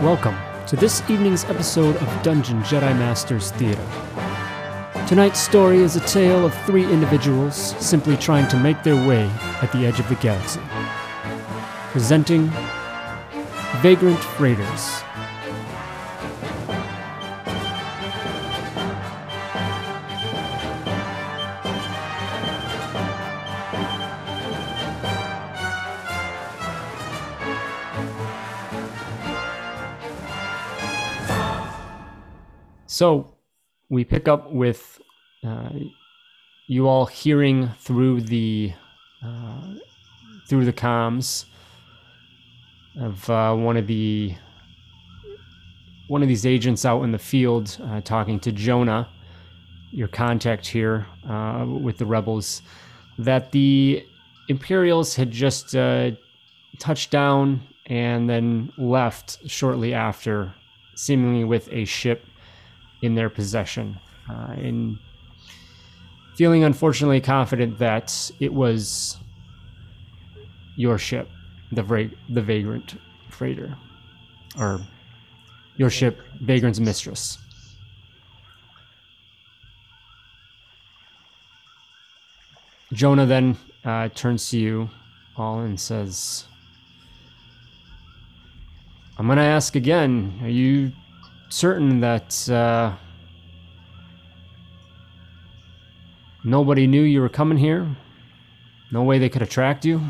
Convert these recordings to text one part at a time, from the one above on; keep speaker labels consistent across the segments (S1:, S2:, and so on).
S1: Welcome to this evening's episode of Dungeon Jedi Masters Theater. Tonight's story is a tale of three individuals simply trying to make their way at the edge of the galaxy. Presenting Vagrant Raiders. So, we pick up with uh, you all hearing through the uh, through the comms of uh, one of the one of these agents out in the field uh, talking to Jonah, your contact here uh, with the rebels, that the Imperials had just uh, touched down and then left shortly after, seemingly with a ship in their possession. Uh, and feeling unfortunately confident that it was your ship, the Vra- the Vagrant freighter, or your ship, Vagrant's mistress. Jonah then uh, turns to you all and says, I'm going to ask again. Are you certain that uh, nobody knew you were coming here? No way they could tracked you?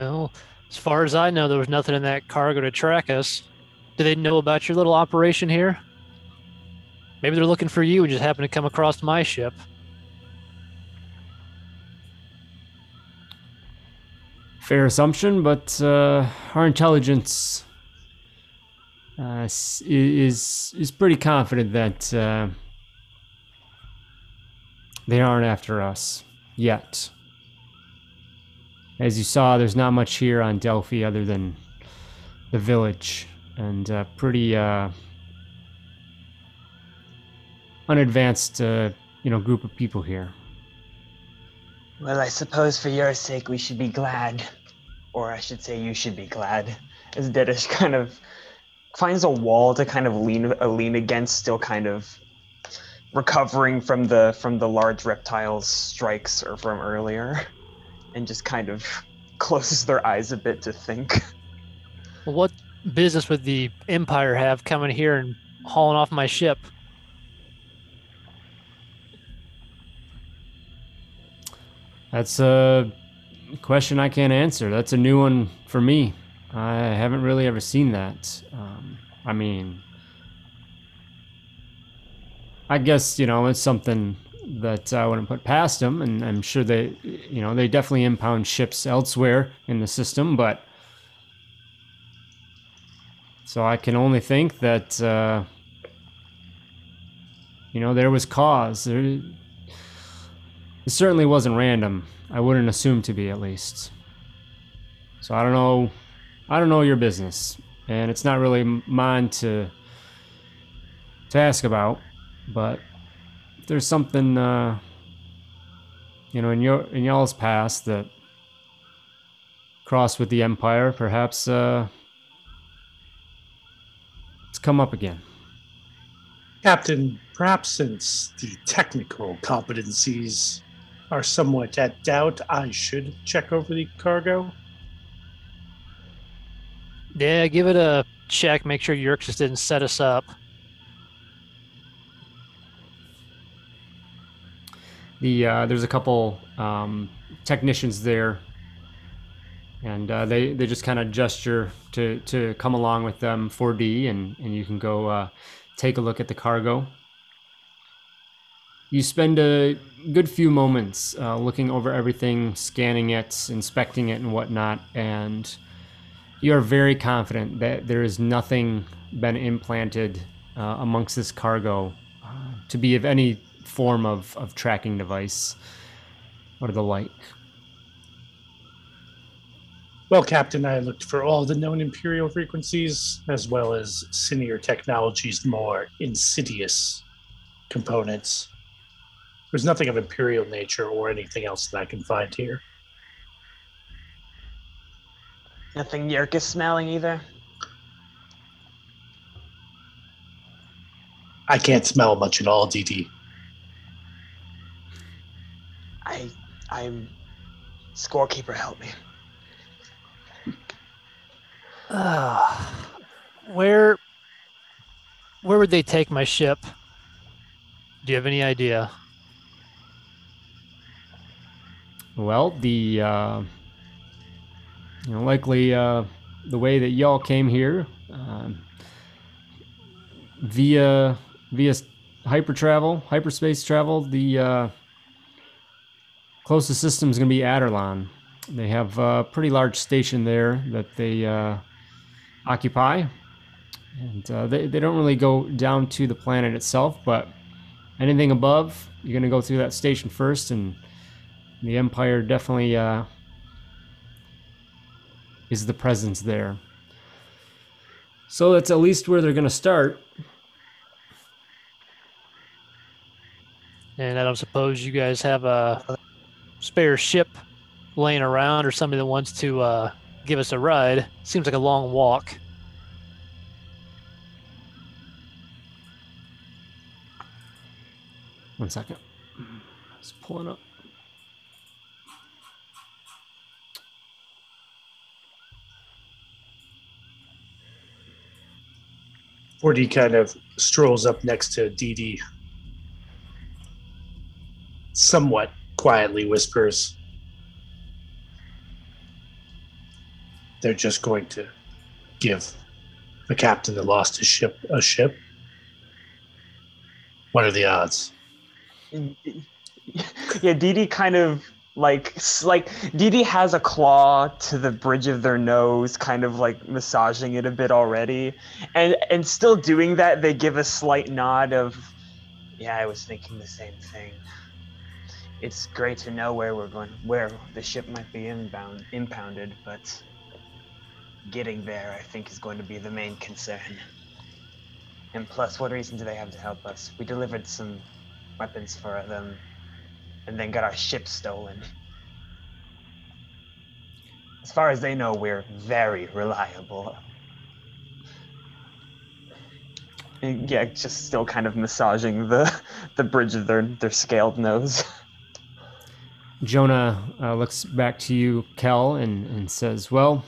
S2: Well, as far as I know, there was nothing in that cargo to track us. Do they know about your little operation here? Maybe they're looking for you and just happened to come across my ship.
S1: Fair assumption, but uh, our intelligence uh, is is pretty confident that uh, they aren't after us yet. As you saw, there's not much here on Delphi other than the village and a pretty uh, unadvanced, uh, you know, group of people here.
S3: Well, I suppose for your sake we should be glad. Or I should say you should be glad. As Dedish kind of finds a wall to kind of lean uh, lean against, still kind of recovering from the from the large reptile's strikes or from earlier. And just kind of closes their eyes a bit to think.
S2: What business would the Empire have coming here and hauling off my ship?
S1: That's a question I can't answer. That's a new one for me. I haven't really ever seen that. Um, I mean, I guess you know it's something that I wouldn't put past them, and I'm sure they, you know, they definitely impound ships elsewhere in the system, but so I can only think that uh, you know there was cause. There, it certainly wasn't random. I wouldn't assume to be, at least. So I don't know. I don't know your business, and it's not really mine to to ask about. But if there's something, uh, you know, in your in y'all's past that crossed with the Empire, perhaps uh, it's come up again.
S4: Captain, perhaps since the technical competencies are somewhat at doubt, I should check over the cargo.
S2: Yeah, give it a check. Make sure Yerk just didn't set us up.
S1: the uh, there's a couple um, technicians there, and uh, they they just kind of gesture to to come along with them 4D, and and you can go uh, take a look at the cargo. You spend a good few moments uh, looking over everything, scanning it, inspecting it, and whatnot, and you are very confident that there is nothing been implanted uh, amongst this cargo uh, to be of any form of, of tracking device or the like.
S4: Well, Captain, I looked for all the known Imperial frequencies, as well as Senior Technology's more insidious components. There's nothing of Imperial nature or anything else that I can find here.
S3: Nothing Yerkes smelling either.
S4: I can't smell much at all, DD.
S3: I, I'm. Scorekeeper, help me.
S2: Uh, where where would they take my ship? Do you have any idea?
S1: Well, the uh, you know likely uh, the way that y'all came here um, via via hyper travel, hyperspace travel. The uh, closest system is going to be Aderlan. They have a pretty large station there that they uh, occupy, and uh, they they don't really go down to the planet itself, but anything above, you're going to go through that station first and the Empire definitely uh, is the presence there. So that's at least where they're going to start.
S2: And I don't suppose you guys have a spare ship laying around or somebody that wants to uh, give us a ride. Seems like a long walk.
S1: One second. It's pulling up.
S4: Forty kind of strolls up next to DD. Somewhat quietly whispers, They're just going to give the captain that lost his ship a ship. What are the odds?
S3: yeah, Didi kind of like like Didi has a claw to the bridge of their nose, kind of like massaging it a bit already, and and still doing that, they give a slight nod of, yeah, I was thinking the same thing. It's great to know where we're going, where the ship might be inbound, impounded, but getting there, I think, is going to be the main concern. And plus, what reason do they have to help us? We delivered some weapons for them and then got our ship stolen. As far as they know, we're very reliable. Yeah, just still kind of massaging the the bridge of their their scaled nose.
S1: Jonah uh, looks back to you, Kel, and, and says, Well,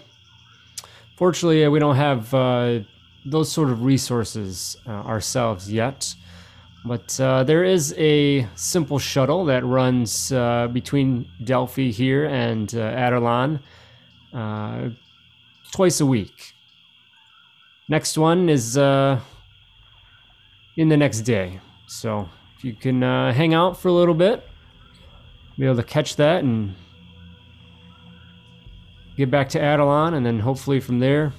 S1: fortunately, uh, we don't have uh, those sort of resources uh, ourselves yet. But uh, there is a simple shuttle that runs uh, between Delphi here and uh, Aderlan uh, twice a week. Next one is uh, in the next day. So if you can uh, hang out for a little bit, be able to catch that and get back to Adelon, and then hopefully from there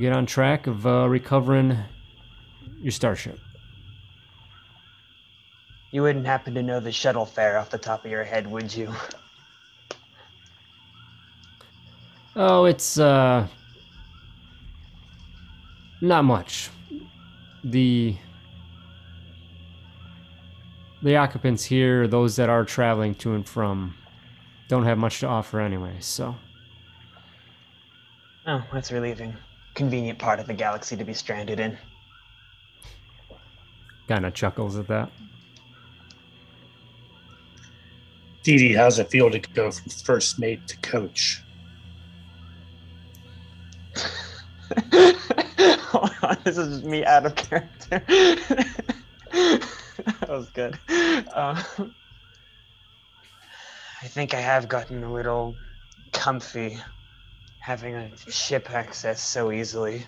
S1: get on track of recovering your starship.
S3: You wouldn't happen to know the shuttle fare off the top of your head, would you?
S1: Oh, it's uh not much. The the occupants here, those that are traveling to and from, don't have much to offer anyway, so
S3: Oh, that's relieving. Convenient part of the galaxy to be stranded in.
S1: Kind of chuckles at that.
S4: Dee DD, how's it feel to go from first mate to coach?
S3: Hold on, this is me out of character. that was good. Uh, I think I have gotten a little comfy having a ship access so easily.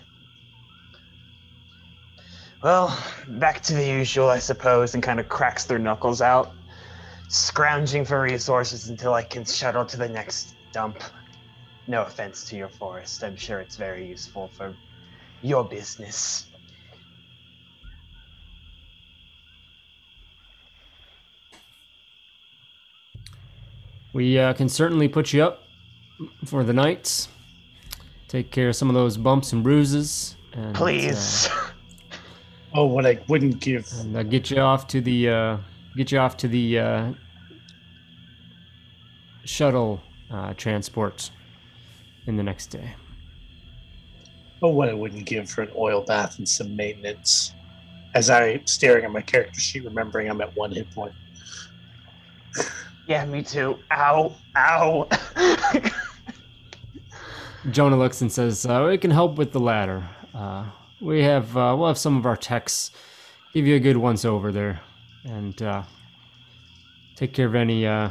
S3: Well, back to the usual, I suppose, and kind of cracks their knuckles out, scrounging for resources until I can shuttle to the next dump. No offense to your forest. I'm sure it's very useful for your business.
S1: We uh, can certainly put you up for the night. Take care of some of those bumps and bruises. And,
S3: Please.
S1: uh,
S4: Oh, what I wouldn't give.
S1: and uh, get you off to the uh, get you off to the uh, shuttle uh, transport in the next day.
S4: Oh, what I wouldn't give for an oil bath and some maintenance. As I staring at my character sheet, remembering I'm at one hit point.
S3: Yeah, me too. Ow, ow.
S1: Jonah looks and says, uh, "We can help with the latter." Uh, we have uh, we'll have some of our techs give you a good once over there, and uh, take care of any uh,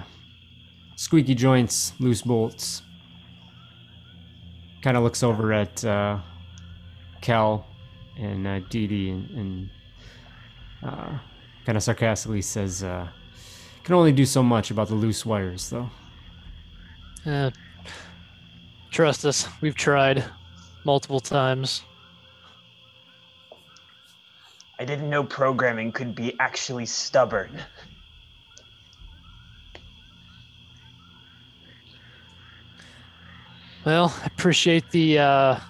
S1: squeaky joints, loose bolts." Kind of looks over at uh, Cal and uh, Dee Dee and, and uh, kind of sarcastically says, uh, "Can only do so much about the loose wires, though."
S2: Uh, trust us, we've tried multiple times.
S3: I didn't know programming could be actually stubborn.
S2: Well, I appreciate the uh,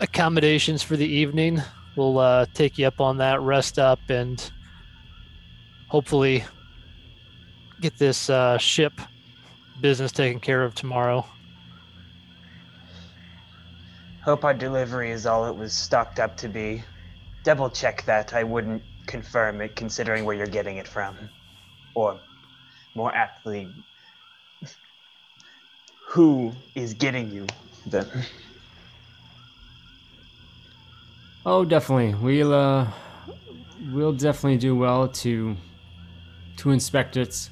S2: accommodations for the evening. We'll uh, take you up on that, rest up, and hopefully get this uh, ship business taken care of tomorrow.
S3: Hope our delivery is all it was stocked up to be. Double check that. I wouldn't confirm it considering where you're getting it from. Or, more aptly, who is getting you them.
S1: Oh, definitely. We'll uh, we'll definitely do well to to inspect it.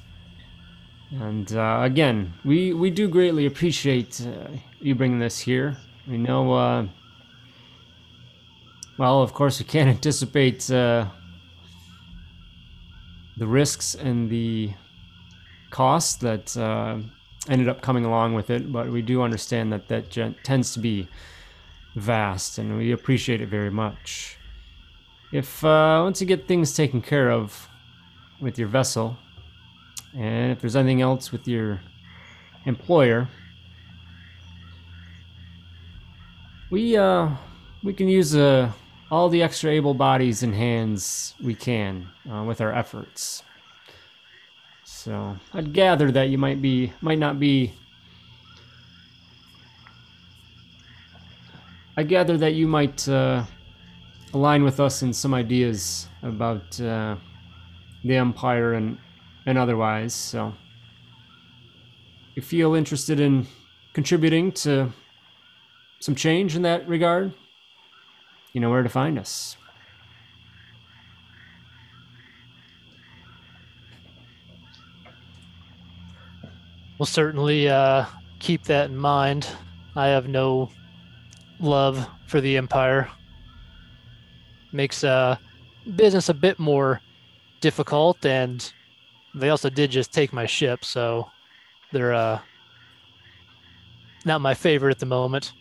S1: And uh, again, we we do greatly appreciate uh, you bringing this here. We know, uh, well, of course, we can't anticipate uh, the risks and the costs that uh, ended up coming along with it, but we do understand that that gen- tends to be vast, and we appreciate it very much. If uh, once you get things taken care of with your vessel, and if there's anything else with your employer, we uh we can use uh all the extra able bodies and hands we can uh, with our efforts. So I'd gather that you might be might not be I gather that you might uh, align with us in some ideas about uh, the Empire and and otherwise. So, you feel interested in contributing to some change in that regard, you know where to find us.
S2: We'll certainly uh, keep that in mind. I have no love for the Empire. Makes uh, business a bit more difficult, and they also did just take my ship, so they're uh, not my favorite at the moment.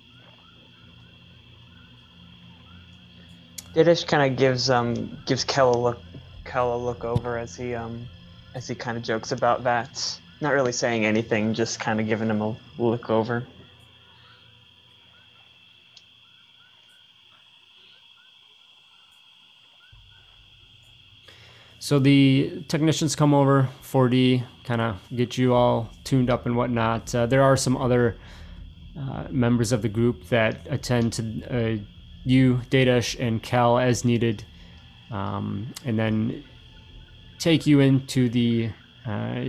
S3: Didish kind of gives um gives Kel a look Kel a look over as he um as he kind of jokes about that. Not really saying anything, just kind of giving him a look over.
S1: So the technicians come over, 4D, kind of get you all tuned up and whatnot. Uh, there are some other uh, members of the group that attend to uh, you, Datash, and Cal as needed, um, and then take you into the uh,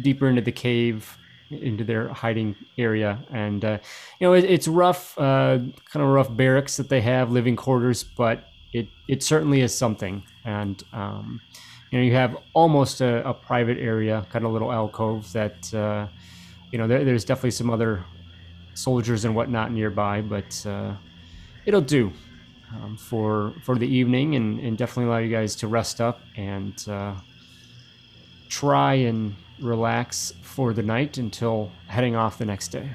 S1: deeper into the cave, into their hiding area. And uh, you know, it, it's rough, uh, kind of rough barracks that they have, living quarters, but it it certainly is something. And um, you know, you have almost a, a private area, kind of little alcove that uh, you know there, there's definitely some other soldiers and whatnot nearby, but uh, it'll do um, for for the evening, and, and definitely allow you guys to rest up and uh, try and relax for the night until heading off the next day.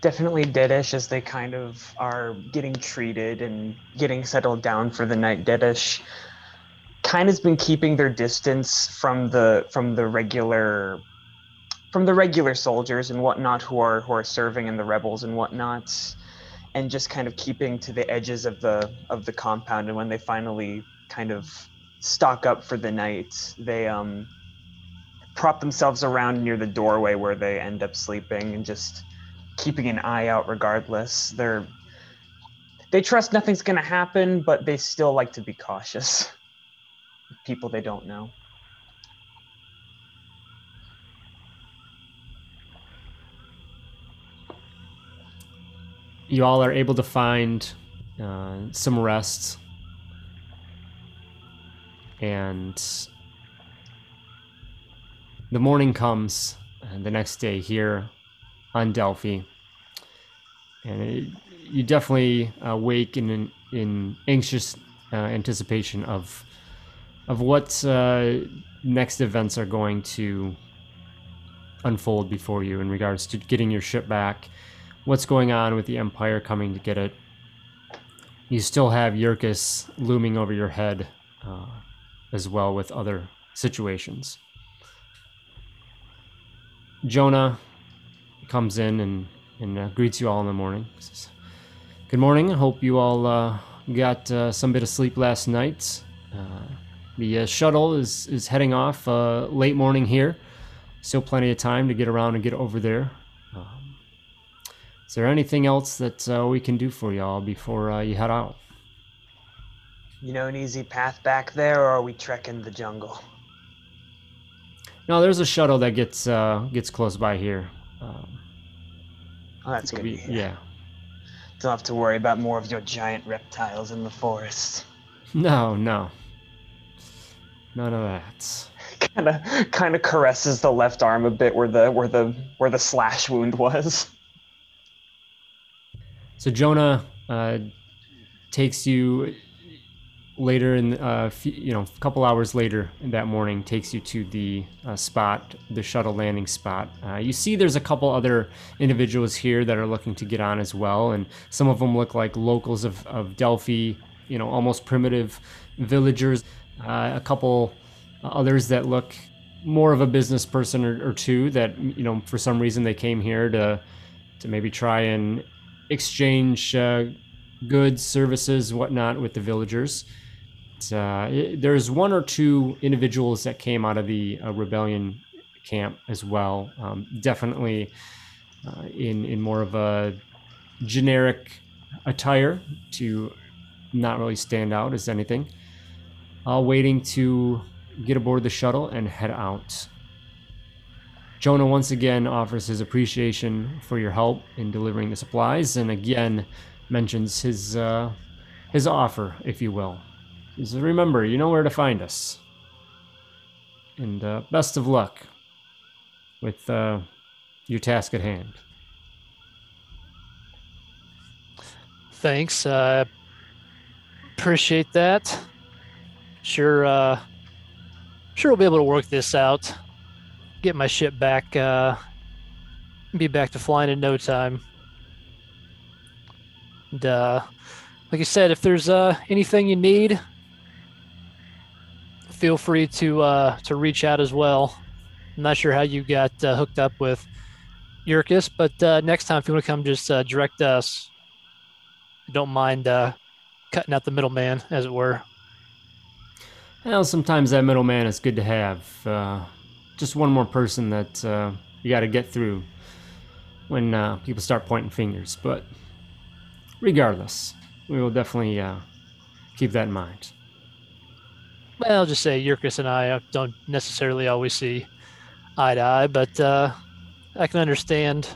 S3: Definitely deadish as they kind of are getting treated and getting settled down for the night. Deadish kind of has been keeping their distance from the from the regular from the regular soldiers and whatnot who are who are serving in the rebels and whatnot and just kind of keeping to the edges of the of the compound and when they finally kind of stock up for the night. They um, prop themselves around near the doorway where they end up sleeping and just keeping an eye out regardless. They're they trust nothing's going to happen, but they still like to be cautious. People they don't know.
S1: You all are able to find uh, some rest. And the morning comes uh, the next day here on Delphi, and it, you definitely uh, wake in in anxious uh, anticipation of of what uh, next events are going to unfold before you in regards to getting your ship back, what's going on with the Empire coming to get it. You still have Yurkus looming over your head, uh, as well with other situations. Jonah comes in and, and uh, greets you all in the morning. Says, Good morning. I hope you all uh, got uh, some bit of sleep last night. Uh, the uh, shuttle is, is heading off late morning here. Still plenty of time to get around and get over there. Is there anything else that we can do for y'all before you head out?
S3: You know an easy path back there, or are we trekking the jungle?
S1: No, there's a shuttle that gets uh, gets close by here. Um,
S3: oh, that's good.
S1: We, yeah.
S3: Don't have to worry about more of your giant reptiles in the forest.
S1: No, no. None of that.
S3: Kind of, kind of caresses the left arm a bit where the where the where the slash wound was.
S1: So Jonah uh, takes you later in uh, you know a couple hours later that morning takes you to the uh, spot the shuttle landing spot. Uh, you see there's a couple other individuals here that are looking to get on as well and some of them look like locals of, of delphi you know almost primitive villagers. Uh, a couple others that look more of a business person or, or two that you know for some reason they came here to to maybe try and exchange uh, goods services whatnot with the villagers uh, there's one or two individuals that came out of the uh, rebellion camp as well. Um, definitely uh, in in more of a generic attire to not really stand out as anything. All waiting to get aboard the shuttle and head out. Jonah once again offers his appreciation for your help in delivering the supplies, and again mentions his uh, his offer, if you will. Just remember, you know where to find us. And uh, best of luck with uh, your task at hand.
S2: Thanks. Uh, appreciate that. Sure. Uh, sure, we'll be able to work this out. Get my ship back. Uh, be back to flying in no time. And uh, like I said, if there's uh, anything you need, feel free to uh, to reach out as well. I'm not sure how you got uh, hooked up with Yurkus, but uh, next time if you want to come, just uh, direct us. don't mind uh, cutting out the middleman, as it were.
S1: Well, sometimes that middleman is good to have. Uh, just one more person that uh, you got to get through when uh, people start pointing fingers. But regardless, we will definitely uh, keep that in mind.
S2: Well, I'll just say Yurkus and I don't necessarily always see eye to eye, but uh, I can understand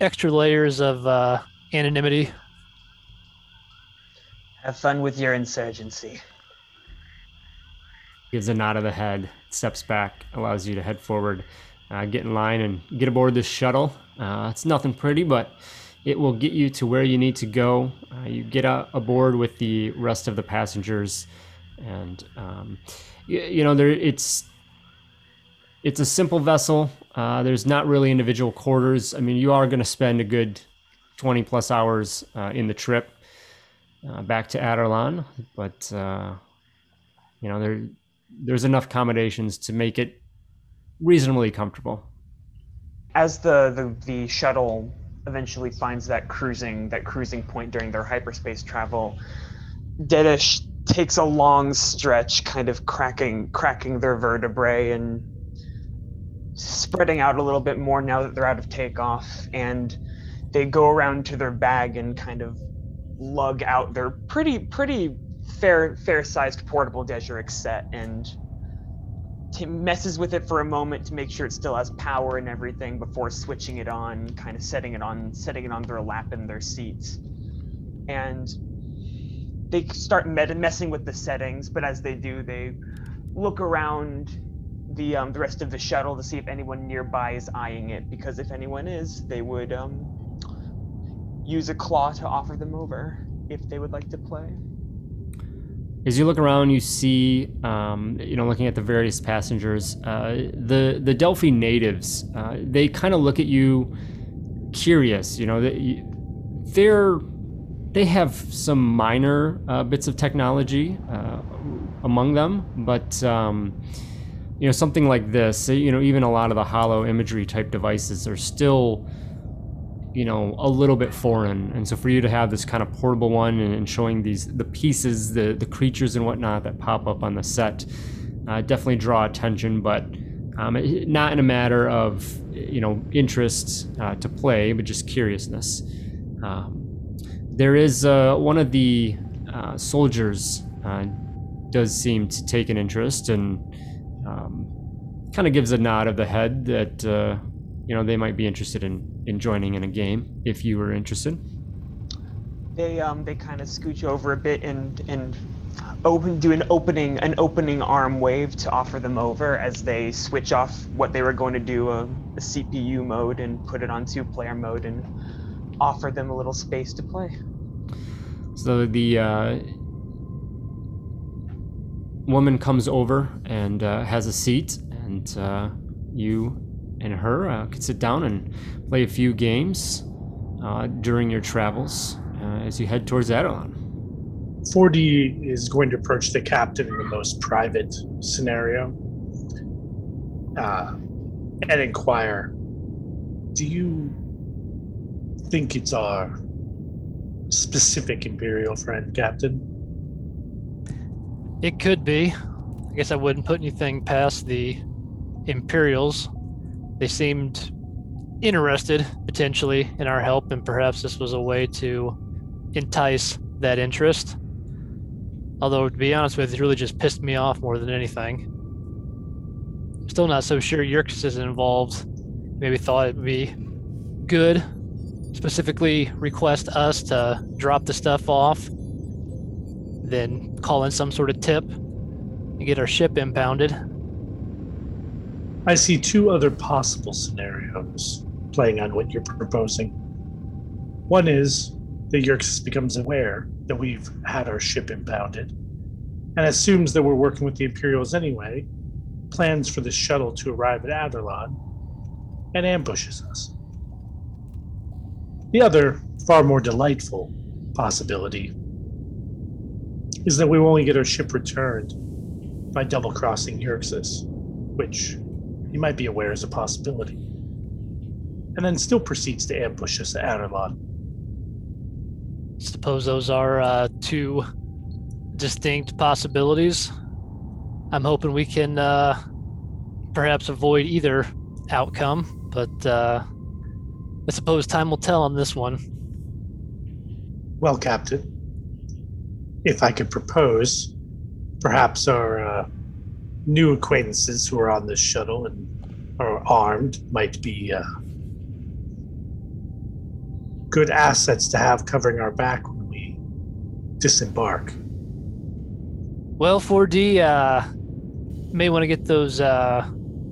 S2: extra layers of uh, anonymity.
S3: Have fun with your insurgency.
S1: Gives a nod of the head, steps back, allows you to head forward, uh, get in line, and get aboard this shuttle. Uh, it's nothing pretty, but it will get you to where you need to go. Uh, you get aboard with the rest of the passengers and um, you, you, know there it's it's a simple vessel. Uh, there's not really individual quarters. I mean, you are going to spend a good 20 plus hours uh, in the trip uh, back to Adarlan, but you know there there's enough accommodations to make it reasonably comfortable.
S3: As the, the, the shuttle eventually finds that cruising that cruising point during their hyperspace travel, Dedish takes a long stretch, kind of cracking cracking their vertebrae and spreading out a little bit more now that they're out of takeoff, and they go around to their bag and kind of lug out their pretty pretty fair fair sized portable Dejarik set and t- messes with it for a moment to make sure it still has power and everything before switching it on, kind of setting it on setting it on their lap in their seats, and they start med- messing with the settings. But as they do, they look around the um, the rest of the shuttle to see if anyone nearby is eyeing it. Because if anyone is, they would um, use a claw to offer them over if they would like to play.
S1: As you look around, you see, um, you know, looking at the various passengers, uh, the the Delphi natives. Uh, they kind of look at you, curious. You know, they, they're they have some minor uh, bits of technology uh, among them, but um, you know, something like this. You know, even a lot of the holo imagery type devices are still you know a little bit foreign. And so for you to have this kind of portable one and, showing these the pieces the the creatures and whatnot that pop up on the set uh, definitely draw attention but um, not in a matter of you know interest uh, to play but just curiousness. Um, there is uh, one of the uh, soldiers uh, does seem to take an interest and um, kind of gives a nod of the head that uh, you know they might be interested in in joining in a game if you were interested.
S3: They um they kind of scooch over a bit and and open do an opening an opening arm wave to offer them over as they switch off what they were going to do a, a CPU mode and put it on two player mode and offer them a little space to play.
S1: So the uh, woman comes over and uh, has a seat, and uh, you and her uh, could sit down and play a few games uh, during your travels uh, as you head towards Adelon.
S4: 4D is going to approach the captain in the most private scenario uh, and inquire Do you think it's our specific Imperial friend, Captain?
S2: It could be. I guess I wouldn't put anything past the Imperials. They seemed interested potentially in our help, and perhaps this was a way to entice that interest. Although, to be honest with you, it really just pissed me off more than anything. Still not so sure Yerkes is involved. Maybe thought it'd be good. Specifically, request us to drop the stuff off, then call in some sort of tip and get our ship impounded.
S4: I see two other possible scenarios playing on what you're proposing. One is that Yerkes becomes aware that we've had our ship impounded and assumes that we're working with the Imperials anyway, plans for the shuttle to arrive at Aderlon, and ambushes us. The other, far more delightful possibility is that we only get our ship returned by double crossing Yerxes, which you might be aware is a possibility, and then still proceeds to ambush us at Aderlon.
S2: Suppose those are uh, two distinct possibilities. I'm hoping we can uh, perhaps avoid either outcome, but uh, I suppose time will tell on this one.
S4: Well, Captain, if I could propose, perhaps our uh, new acquaintances who are on this shuttle and are armed might be uh, good assets to have covering our back when we disembark.
S2: Well, 4D, uh, may want to get those uh,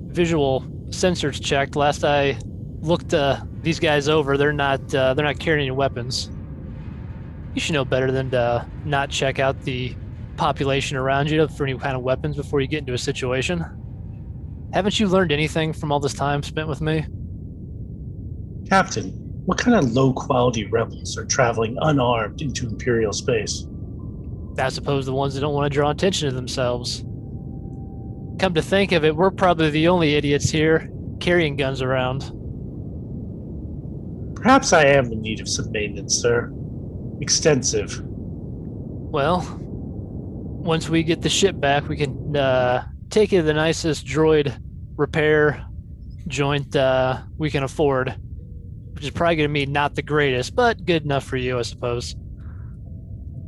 S2: visual sensors checked. Last I looked uh, these guys over, they're not uh, they're not carrying any weapons. You should know better than to not check out the population around you for any kind of weapons before you get into a situation. Haven't you learned anything from all this time spent with me?
S4: Captain, what kind of low quality rebels are traveling unarmed into Imperial space?
S2: I suppose the ones that don't want to draw attention to themselves. Come to think of it, we're probably the only idiots here carrying guns around.
S4: Perhaps I am in need of some maintenance, sir. Extensive.
S2: Well, once we get the ship back, we can uh, take you to the nicest droid repair joint uh, we can afford, which is probably going to be not the greatest, but good enough for you, I suppose.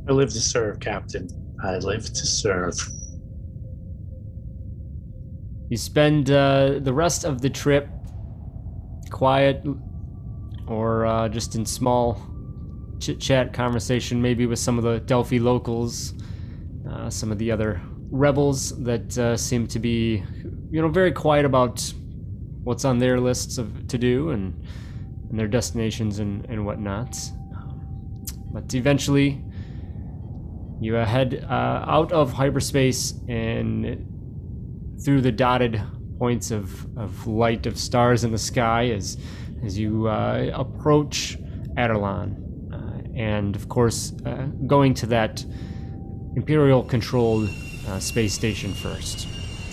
S4: I live to serve, Captain. I live to serve.
S1: You spend uh, the rest of the trip quiet or uh, just in small chit chat conversation, maybe with some of the Delphi locals, uh, some of the other rebels that uh, seem to be, you know, very quiet about what's on their lists of to do and, and their destinations and, and whatnot. But eventually, you uh, head uh, out of hyperspace and through the dotted points of, of light of stars in the sky as as you uh, approach Adelon. Uh, and of course, uh, going to that Imperial controlled uh, space station first.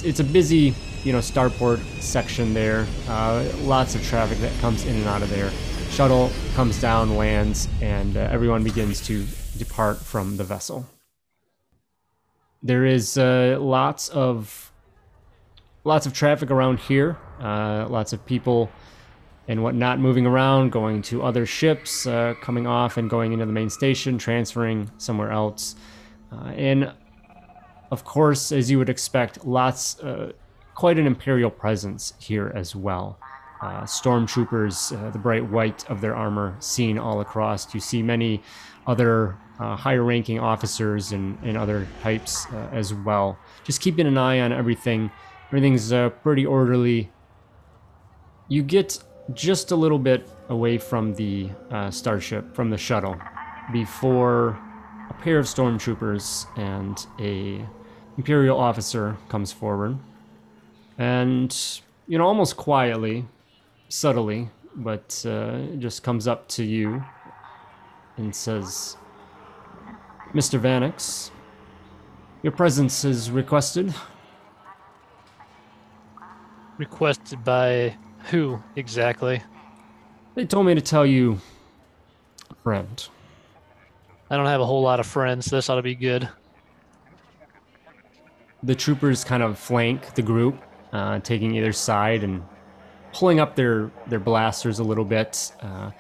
S1: It's a busy, you know, starport section there. Uh, lots of traffic that comes in and out of there. Shuttle comes down, lands, and uh, everyone begins to depart from the vessel. There is lots of lots of traffic around here. Uh, lots of people and whatnot moving around, going to other ships, uh, coming off and going into the main station, transferring somewhere else. Uh, and of course, as you would expect, lots, uh, quite an imperial presence here as well. Uh, stormtroopers, uh, the bright white of their armor seen all across. You see many other higher ranking officers and, and other types as well. Just keeping an eye on everything Everything's uh, pretty orderly. You get just a little bit away from the uh, starship, from the shuttle, before a pair of stormtroopers and a imperial officer comes forward, and you know, almost quietly, subtly, but uh, just comes up to you and says, "Mr. Vanix, your presence is requested."
S2: Requested by who exactly?
S1: They told me to tell you, friend.
S2: I don't have a whole lot of friends. So this ought to be good.
S1: The troopers kind of flank the group, uh, taking either side and pulling up their, their blasters a little bit uh,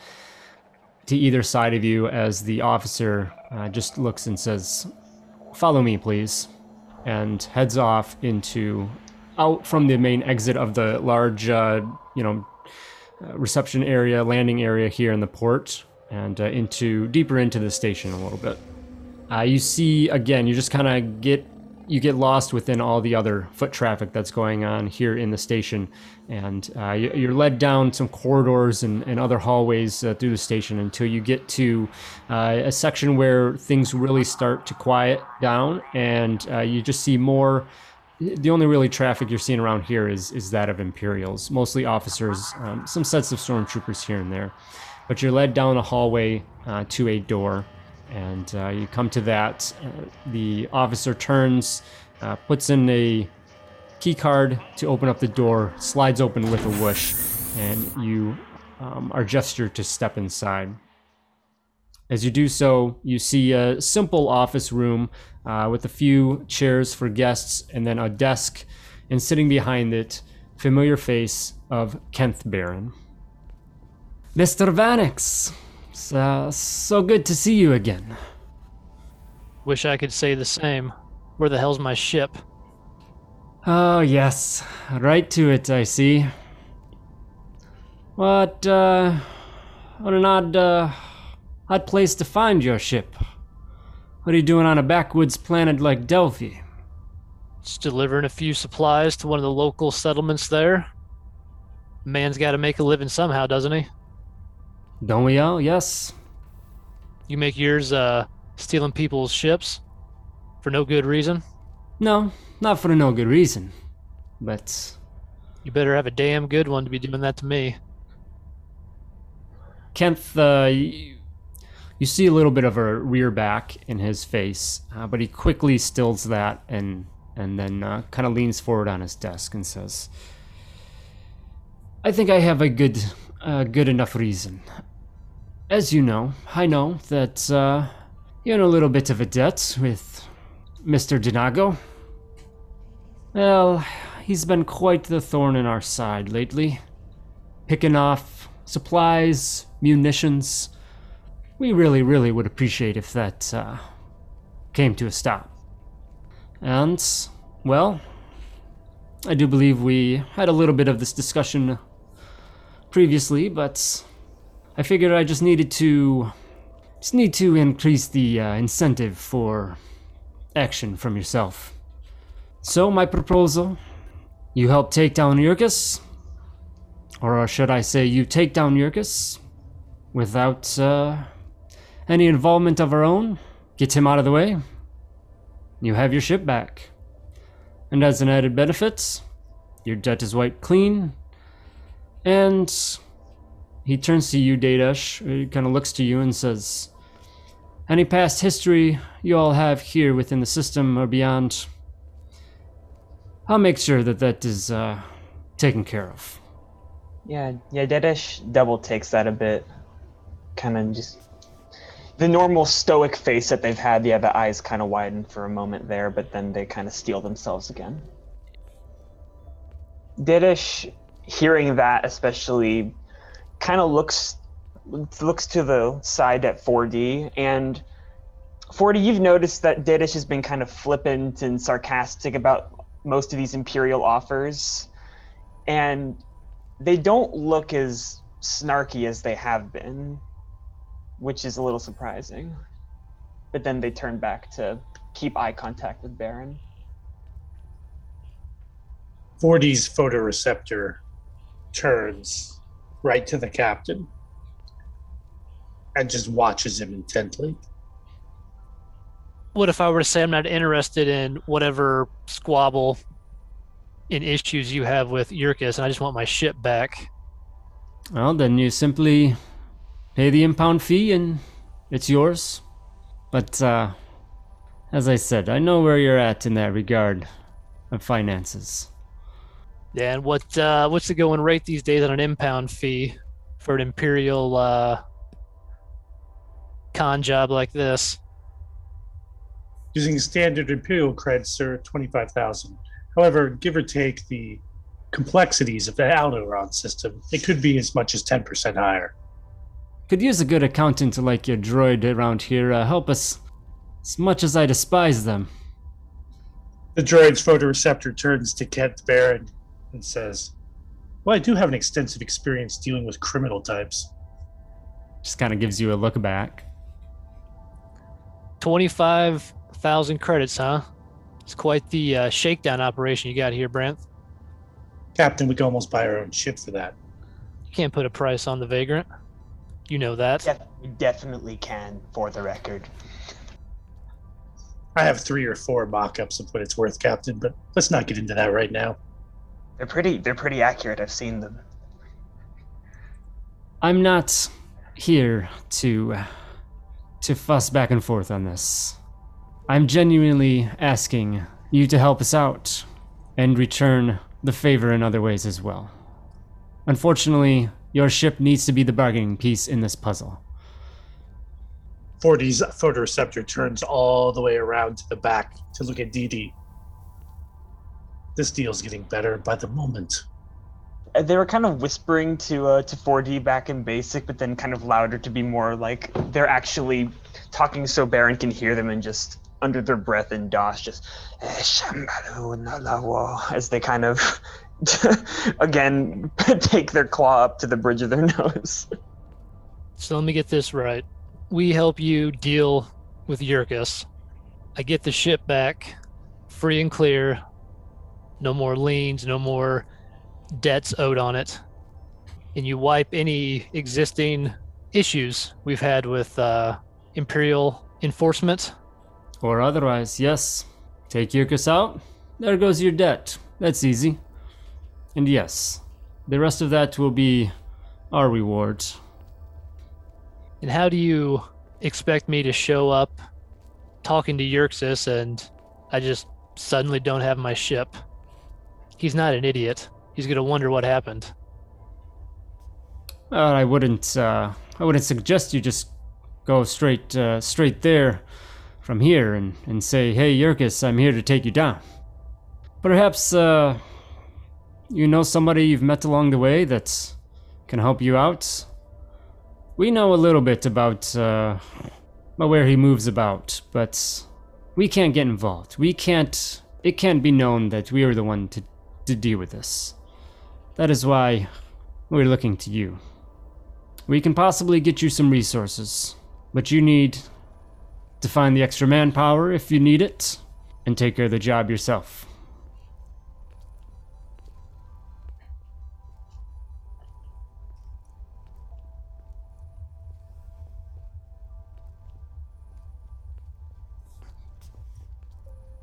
S1: to either side of you as the officer uh, just looks and says, Follow me, please, and heads off into out from the main exit of the large, uh, you know, uh, reception area, landing area here in the port, and uh, into deeper into the station a little bit. Uh, you see again, you just kind of get you get lost within all the other foot traffic that's going on here in the station, and uh, you're led down some corridors and, and other hallways uh, through the station until you get to a section where things really start to quiet down, and you just see more the only really traffic you're seeing around here is is that of Imperials, mostly officers, um, some sets of stormtroopers here and there. But you're led down a hallway uh, to a door, and uh, you come to that. Uh, the officer turns, uh, puts in a key card to open up the door, slides open with a whoosh, and you um, are gestured to step inside. As you do so, you see a simple office room uh, with a few chairs for guests and then a desk, and sitting behind it, familiar face of Kent Baron. Mr. Vanix, so, so good to see you again.
S2: Wish I could say the same. Where the hell's my ship?
S1: Oh, yes. Right to it, I see. What, uh. What an odd, uh Odd place to find your ship. What are you doing on a backwoods planet like Delphi?
S2: Just delivering a few supplies to one of the local settlements there. Man's got to make a living somehow, doesn't he?
S1: Don't we all? Yes.
S2: You make yours uh, stealing people's ships for no good reason?
S1: No, not for no good reason. But.
S2: You better have a damn good one to be doing that to me.
S1: Kent, uh, you see a little bit of a rear back in his face, uh, but he quickly stills that and and then uh, kind of leans forward on his desk and says, "I think I have a good, uh, good enough reason. As you know, I know that uh, you're in a little bit of a debt with Mr. Dinago? Well, he's been quite the thorn in our side lately. Picking off supplies, munitions. We really, really would appreciate if that uh, came to a stop. And, well, I do believe we had a little bit of this discussion previously, but I figured I just needed to just need to increase the uh, incentive for action from yourself. So my proposal, you help take down Yurkus, or should I say you take down Yurkus without uh, any involvement of our own, get him out of the way, you have your ship back. And as an added benefit, your debt is wiped clean, and he turns to you, Dadesh, he kind of looks to you and says, Any past history you all have here within the system or beyond, I'll make sure that that is uh, taken care of.
S3: Yeah, yeah, Dedesh double takes that a bit. Kind of just. The normal stoic face that they've had, yeah, the eyes kind of widen for a moment there, but then they kind of steel themselves again. Dedesh, hearing that, especially, kind of looks looks to the side at 4D and 4D, you've noticed that Dedesh has been kind of flippant and sarcastic about most of these Imperial offers, and they don't look as snarky as they have been, which is a little surprising. But then they turn back to keep eye contact with Baron.
S4: 4D's photoreceptor turns right to the captain and just watches him intently.
S2: What if I were to say I'm not interested in whatever squabble in issues you have with Yurkus and I just want my ship back?
S1: Well, then you simply pay the impound fee and it's yours. But, uh, as I said, I know where you're at in that regard of finances.
S2: Yeah, and what uh, what's the going rate these days on an impound fee for an imperial uh, con job like this?
S4: Using standard imperial credits are 25,000. However, give or take the complexities of the Alderon system, it could be as much as 10% higher.
S1: Could use a good accountant like your droid around here uh, help us as much as I despise them.
S4: The droid's photoreceptor turns to Kent Baron and says, Well, I do have an extensive experience dealing with criminal types.
S1: Just kind of gives you a look back.
S2: 25,000 credits, huh? It's quite the uh, shakedown operation you got here, Brent.
S4: Captain, we could almost buy our own ship for that.
S2: You can't put a price on the Vagrant. You know that.
S3: Def- definitely can, for the record.
S4: I have three or four mock-ups of what it's worth, Captain, but let's not get into that right now.
S3: They're pretty. They're pretty accurate. I've seen them.
S1: I'm not here to uh, to fuss back and forth on this. I'm genuinely asking you to help us out and return the favor in other ways as well. Unfortunately, your ship needs to be the bargaining piece in this puzzle.
S4: 4D's photoreceptor turns all the way around to the back to look at DD. This deal's getting better by the moment.
S3: Uh, They were kind of whispering to uh, to 4D back in basic, but then kind of louder to be more like they're actually talking so Baron can hear them and just under their breath in Dosh just "Eh, nalawo," as they kind of again take their claw up to the bridge of their nose.
S2: So let me get this right. We help you deal with Yurkus. I get the ship back, free and clear. No more liens, no more debts owed on it. And you wipe any existing issues we've had with uh, Imperial enforcement.
S1: Or otherwise, yes, take Yurkus out, there goes your debt. That's easy. And yes, the rest of that will be our reward.
S2: And how do you expect me to show up talking to Yurxis and I just suddenly don't have my ship? He's not an idiot. He's gonna wonder what happened.
S1: Uh, I wouldn't. Uh, I wouldn't suggest you just go straight, uh, straight there. from here and, and say, hey, Yurkus, I'm here to take you down. Perhaps, uh, you know somebody you've met along the way that can help you out? We know a little bit about, uh, about where he moves about, but we can't get involved. We can't, it can't be known that we are the one to, to deal with this. That is why we're looking to you. We can possibly get you some resources, but you need to find the extra manpower if you need it, and take care of the job yourself.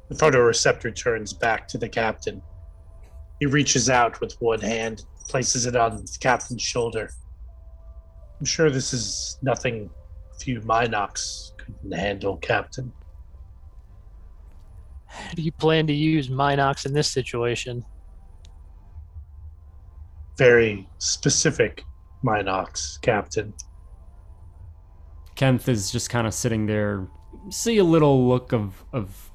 S4: The photoreceptor turns back to the captain. He reaches out with one hand, places it on the captain's shoulder. I'm sure this is nothing a few Minox couldn't handle, Captain.
S2: How do you plan to use Minox in this situation?
S4: Very specific Minox, Captain.
S1: Kenneth is just kind of sitting there. See a little look of, of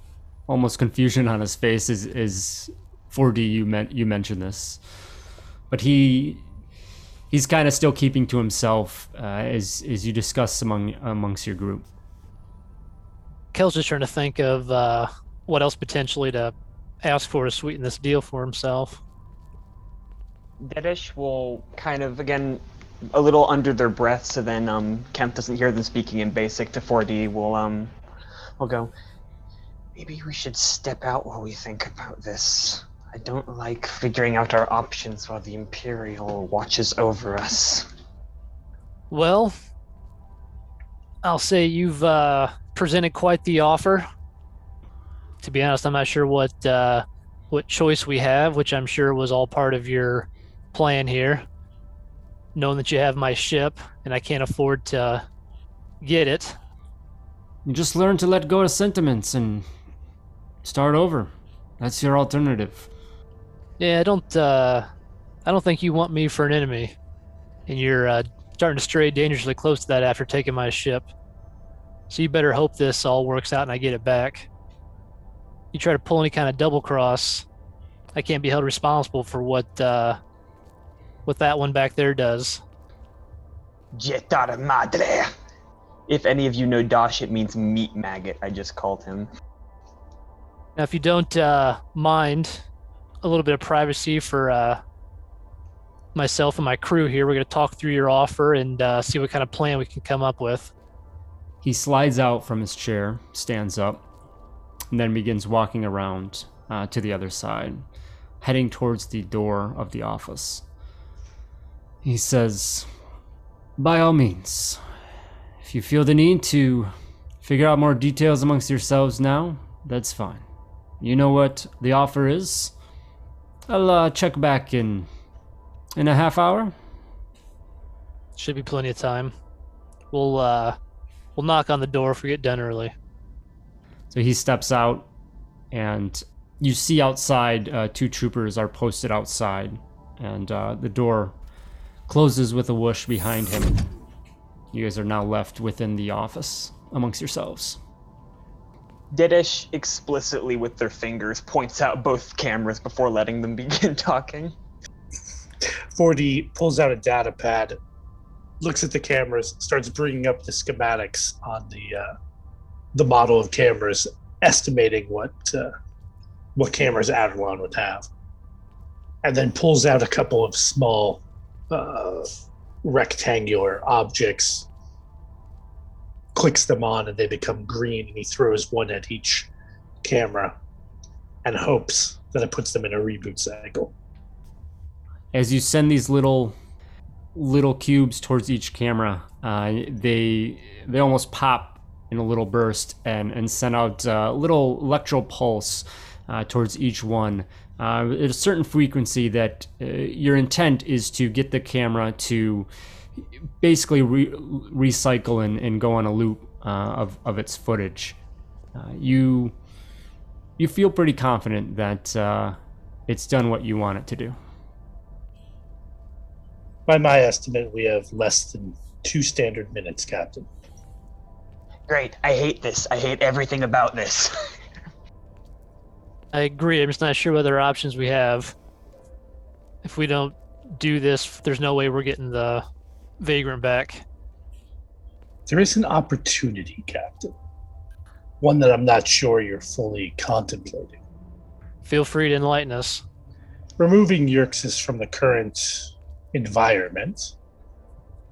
S1: almost confusion on his face as, as 4D you meant you mentioned this, but he he's kind of still keeping to himself uh, as as you discuss among amongst your group.
S2: Kel's just trying to think of uh, what else potentially to ask for to sweeten this deal for himself.
S3: Dedish will kind of again a little under their breath, so then um, Kemp doesn't hear them speaking in basic to 4D. Will um, will go. Maybe we should step out while we think about this. I don't like figuring out our options while the Imperial watches over us.
S2: Well, I'll say you've uh, presented quite the offer. To be honest, I'm not sure what uh, what choice we have, which I'm sure was all part of your plan here. Knowing that you have my ship and I can't afford to get it.
S1: You just learn to let go of sentiments and start over. That's your alternative.
S2: Yeah, I don't. Uh, I don't think you want me for an enemy, and you're uh, starting to stray dangerously close to that after taking my ship. So you better hope this all works out and I get it back. You try to pull any kind of double cross, I can't be held responsible for what uh, what that one back there does.
S3: Jetar madre. If any of you know Dosh, it means meat maggot. I just called him.
S2: Now, if you don't uh, mind a little bit of privacy for uh, myself and my crew here, we're going to talk through your offer and uh, see what kind of plan we can come up with.
S1: He slides out from his chair, stands up, and then begins walking around uh, to the other side, heading towards the door of the office. He says, By all means, if you feel the need to figure out more details amongst yourselves now, that's fine. You know what the offer is? I'll uh, check back in in a half hour.
S2: Should be plenty of time. We'll uh, we'll knock on the door if we get done early.
S1: So he steps out, and you see outside uh, two troopers are posted outside, and uh, the door closes with a whoosh behind him. You guys are now left within the office amongst yourselves.
S3: Dedish explicitly with their fingers points out both cameras before letting them begin talking.
S4: 4D pulls out a data pad, looks at the cameras, starts bringing up the schematics on the uh, the model of cameras, estimating what uh, what cameras Adelon would have, and then pulls out a couple of small uh, rectangular objects clicks them on and they become green and he throws one at each camera and hopes that it puts them in a reboot cycle.
S1: As you send these little little cubes towards each camera, uh, they they almost pop in a little burst and and send out a little electro pulse uh, towards each one uh, at a certain frequency that uh, your intent is to get the camera to basically re- recycle and, and go on a loop uh, of, of its footage. Uh, you you feel pretty confident that uh, it's done what you want it to do.
S4: By my estimate, we have less than two standard minutes, Captain.
S3: Great. I hate this. I hate everything about this.
S2: I agree. I'm just not sure what other options we have. If we don't do this, there's no way we're getting the vagrant back.
S4: There is an opportunity, Captain. One that I'm not sure you're fully contemplating.
S2: Feel free to enlighten us.
S4: Removing Yerxis from the current environment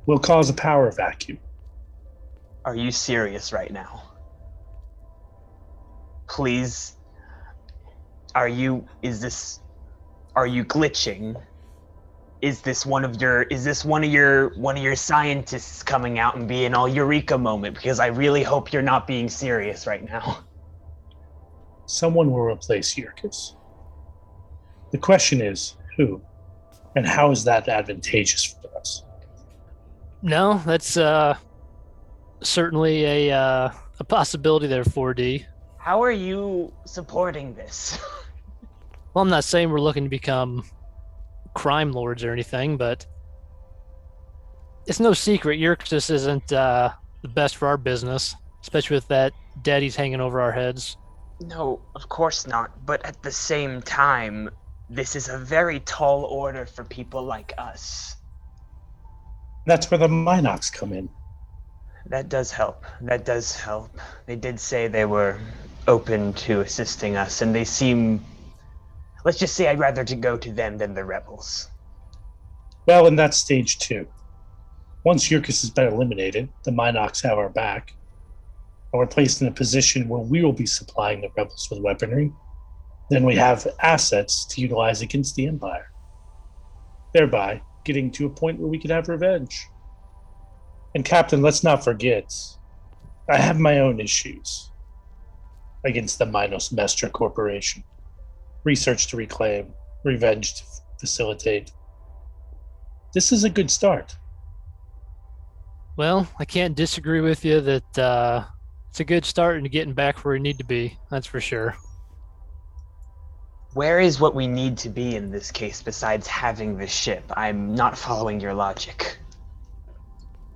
S4: will cause a power vacuum.
S3: Are you serious right now? Please. Are you. Is this. Are you glitching? Is this one of your. Is this one of your. One of your scientists coming out and being all eureka moment? Because I really hope you're not being serious right now.
S4: Someone will replace Yerkes. The question is who? And how is that advantageous for us?
S2: No, that's uh certainly a uh, a possibility there, 4D.
S3: How are you supporting this?
S2: Well, I'm not saying we're looking to become crime lords or anything, but it's no secret Yerxis isn't uh, the best for our business, especially with that daddy's hanging over our heads.
S3: No, of course not. But at the same time, this is a very tall order for people like us.
S4: That's where the Minox come in.
S3: That does help. That does help. They did say they were open to assisting us, and they seem. Let's just say I'd rather to go to them than the rebels.
S4: Well, and that's stage two. Once Yerkes has been eliminated, the Minox have our back, and we're placed in a position where we will be supplying the rebels with weaponry. Then we have assets to utilize against the Empire, thereby getting to a point where we could have revenge. And, Captain, let's not forget, I have my own issues against the Minos Mestra Corporation. Research to reclaim, revenge to facilitate. This is a good start.
S2: Well, I can't disagree with you that uh, it's a good start into getting back where we need to be. That's for sure.
S3: Where is what we need to be in this case besides having the ship? I'm not following your logic.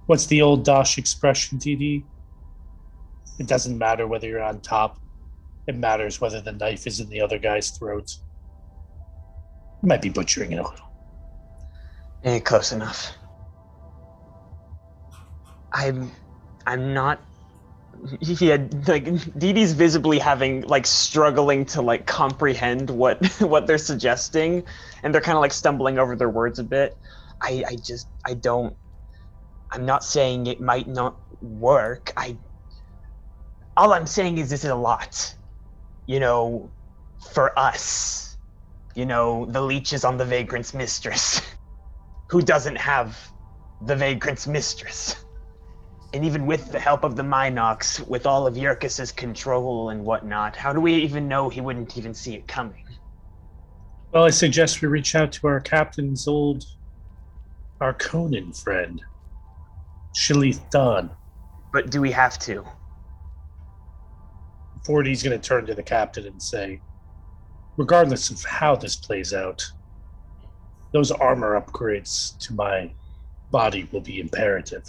S4: What's the old Dosh expression, TD? It doesn't matter whether you're on top. It matters whether the knife is in the other guy's throat. Might be butchering it a little.
S3: Eh, close enough. I'm, I'm not. Yeah, like Dee Dee's visibly having like struggling to like comprehend what what they're suggesting, and they're kind of like stumbling over their words a bit. I, I just, I don't. I'm not saying it might not work. I. All I'm saying is this is a lot. You know, for us. You know, the leech is on the vagrant's mistress. Who doesn't have the vagrant's mistress? And even with the help of the Minox, with all of Yerkes's control and whatnot, how do we even know he wouldn't even see it coming?
S4: Well, I suggest we reach out to our captain's old Arconin friend, Shalith Dawn.
S3: But do we have to?
S4: 4D's going to turn to the captain and say, regardless of how this plays out, those armor upgrades to my body will be imperative.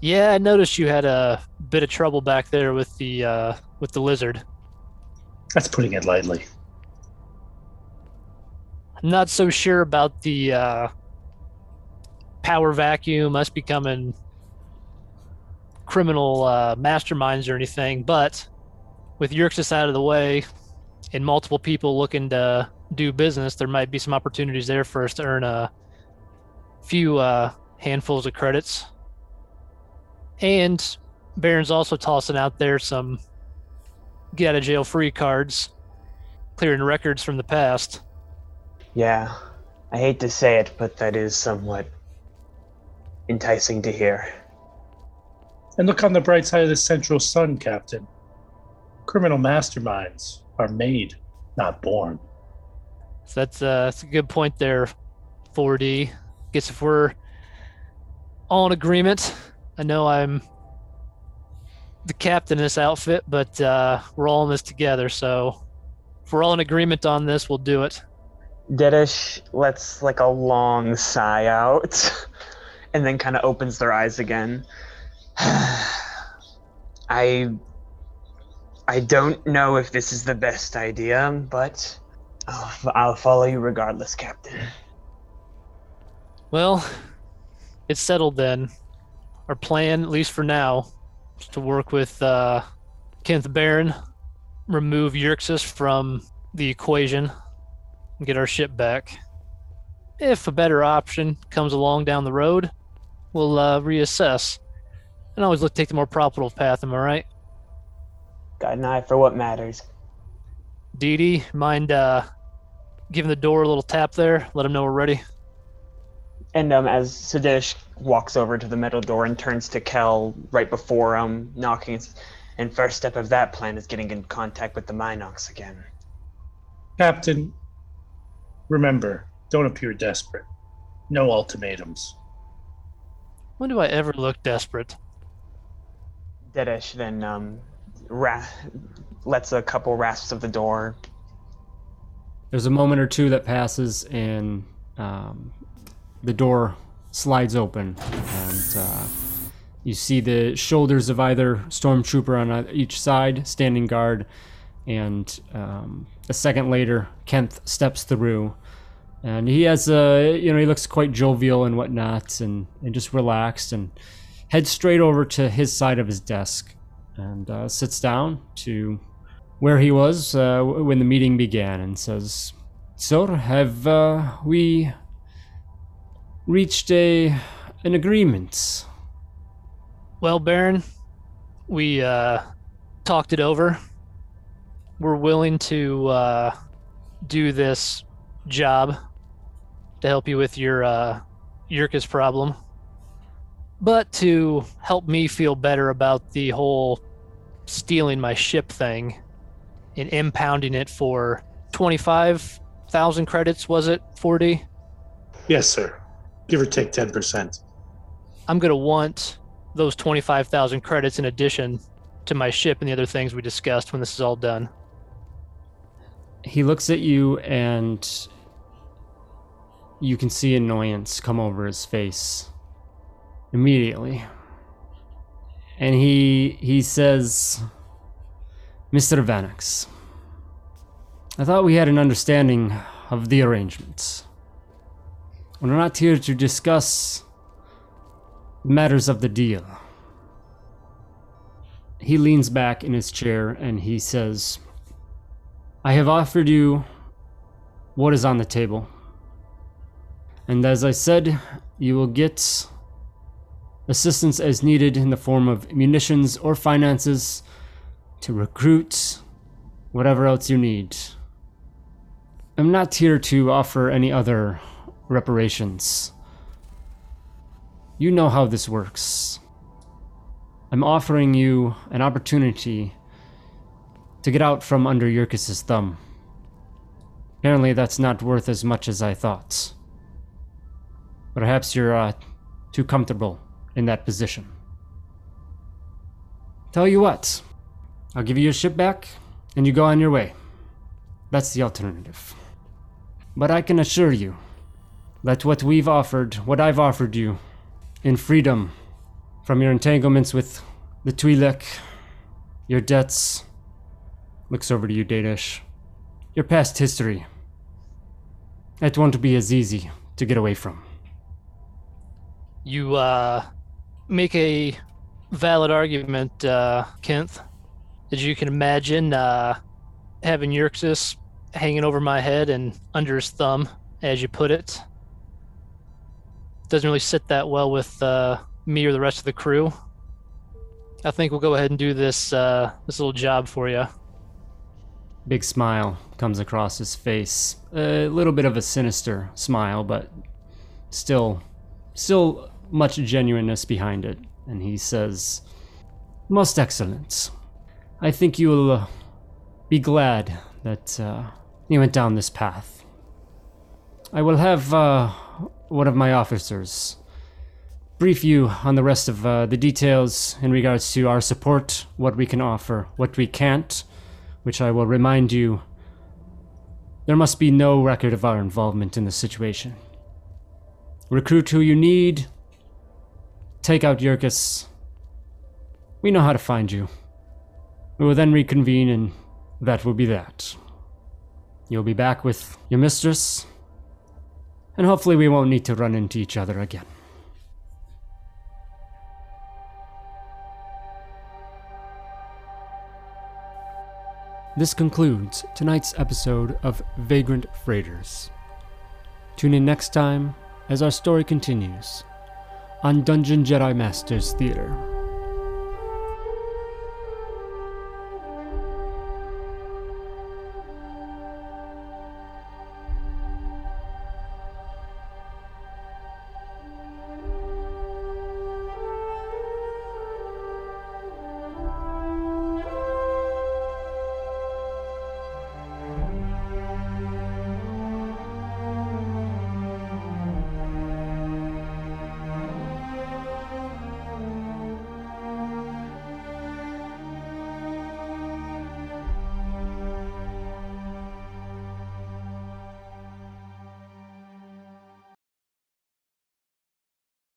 S2: Yeah, I noticed you had a bit of trouble back there with the uh, with the lizard.
S4: That's putting it lightly.
S2: I'm not so sure about the uh, power vacuum, us becoming criminal uh, masterminds or anything, but with Yerxis out of the way and multiple people looking to do business, there might be some opportunities there for us to earn a few uh, handfuls of credits. And Baron's also tossing out there some get out of jail free cards, clearing records from the past.
S3: Yeah, I hate to say it, but that is somewhat enticing to hear.
S4: And look on the bright side of the central sun, Captain. Criminal masterminds are made, not born.
S2: So that's uh, that's a good point there, 4D. Guess if we're all in agreement, I know I'm the captain in this outfit, but uh, we're all in this together. So if we're all in agreement on this, we'll do it.
S3: Dedish lets like a long sigh out and then kind of opens their eyes again. I I don't know if this is the best idea, but I'll, I'll follow you regardless, Captain.
S2: Well, it's settled then. Our plan, at least for now, is to work with uh, Kenneth Baron, remove Yerxus from the equation, and get our ship back. If a better option comes along down the road, we'll uh, reassess. And always look to take the more profitable path, am I right?
S3: Got an eye for what matters.
S2: Dee Dee, mind uh, giving the door a little tap there? Let them know we're ready.
S3: And um, as Sadish walks over to the metal door and turns to Kel right before um knocking, and first step of that plan is getting in contact with the Minox again.
S4: Captain, remember, don't appear desperate. No ultimatums.
S2: When do I ever look desperate?
S3: Deadish then um ra- lets a couple rasps of the door.
S1: There's a moment or two that passes, and um, the door slides open, and uh, you see the shoulders of either stormtrooper on each side standing guard. And um, a second later, Kent steps through, and he has a you know he looks quite jovial and whatnot, and and just relaxed, and heads straight over to his side of his desk, and uh, sits down to where he was uh, when the meeting began and says, Sir, have uh, we reached a an agreement?
S2: Well, Baron, we uh, talked it over. We're willing to uh, do this job to help you with your uh, Yurkus problem. But to help me feel better about the whole stealing my ship thing and impounding it for 25,000 credits, was it? 4D?
S4: Yes, sir. Give or take 10%.
S2: I'm going to want those 25,000 credits in addition to my ship and the other things we discussed when this is all done.
S1: He looks at you and you can see annoyance come over his face immediately. And he he says, Mr. Vanix, I thought we had an understanding of the arrangements. We're not here to discuss matters of the deal. He leans back in his chair and he says, I have offered you what is on the table. And as I said, you will get assistance as needed in the form of munitions or finances to recruit whatever else you need. I'm not here to offer any other reparations. You know how this works. I'm offering you an opportunity to get out from under Yurkis's thumb. Apparently, that's not worth as much as I thought. Perhaps you're uh, too comfortable in that position. Tell you what, I'll give you your ship back, and you go on your way. That's the alternative. But I can assure you that what we've offered, what I've offered you, in freedom from your entanglements with the Twi'lek, your debts, looks over to you, Dadish, your past history, it won't be as easy to get away from.
S2: You uh, make a valid argument, uh, Kent. As you can imagine, uh, having Yerxus hanging over my head and under his thumb, as you put it, doesn't really sit that well with uh, me or the rest of the crew. I think we'll go ahead and do this uh, this little job for you.
S1: Big smile comes across his face. A little bit of a sinister smile, but still still much genuineness behind it. And he says, "Most excellent. I think you will uh, be glad that uh, you went down this path. I will have uh, one of my officers brief you on the rest of uh, the details in regards to our support, what we can offer, what we can't, which I will remind you there must be no record of our involvement in the situation. Recruit who you need, take out Yurkus. We know how to find you. We will then reconvene, and that will be that. You'll be back with your mistress, and hopefully, we won't need to run into each other again. This concludes tonight's episode of Vagrant Freighters. Tune in next time as our story continues on Dungeon Jedi Masters Theater.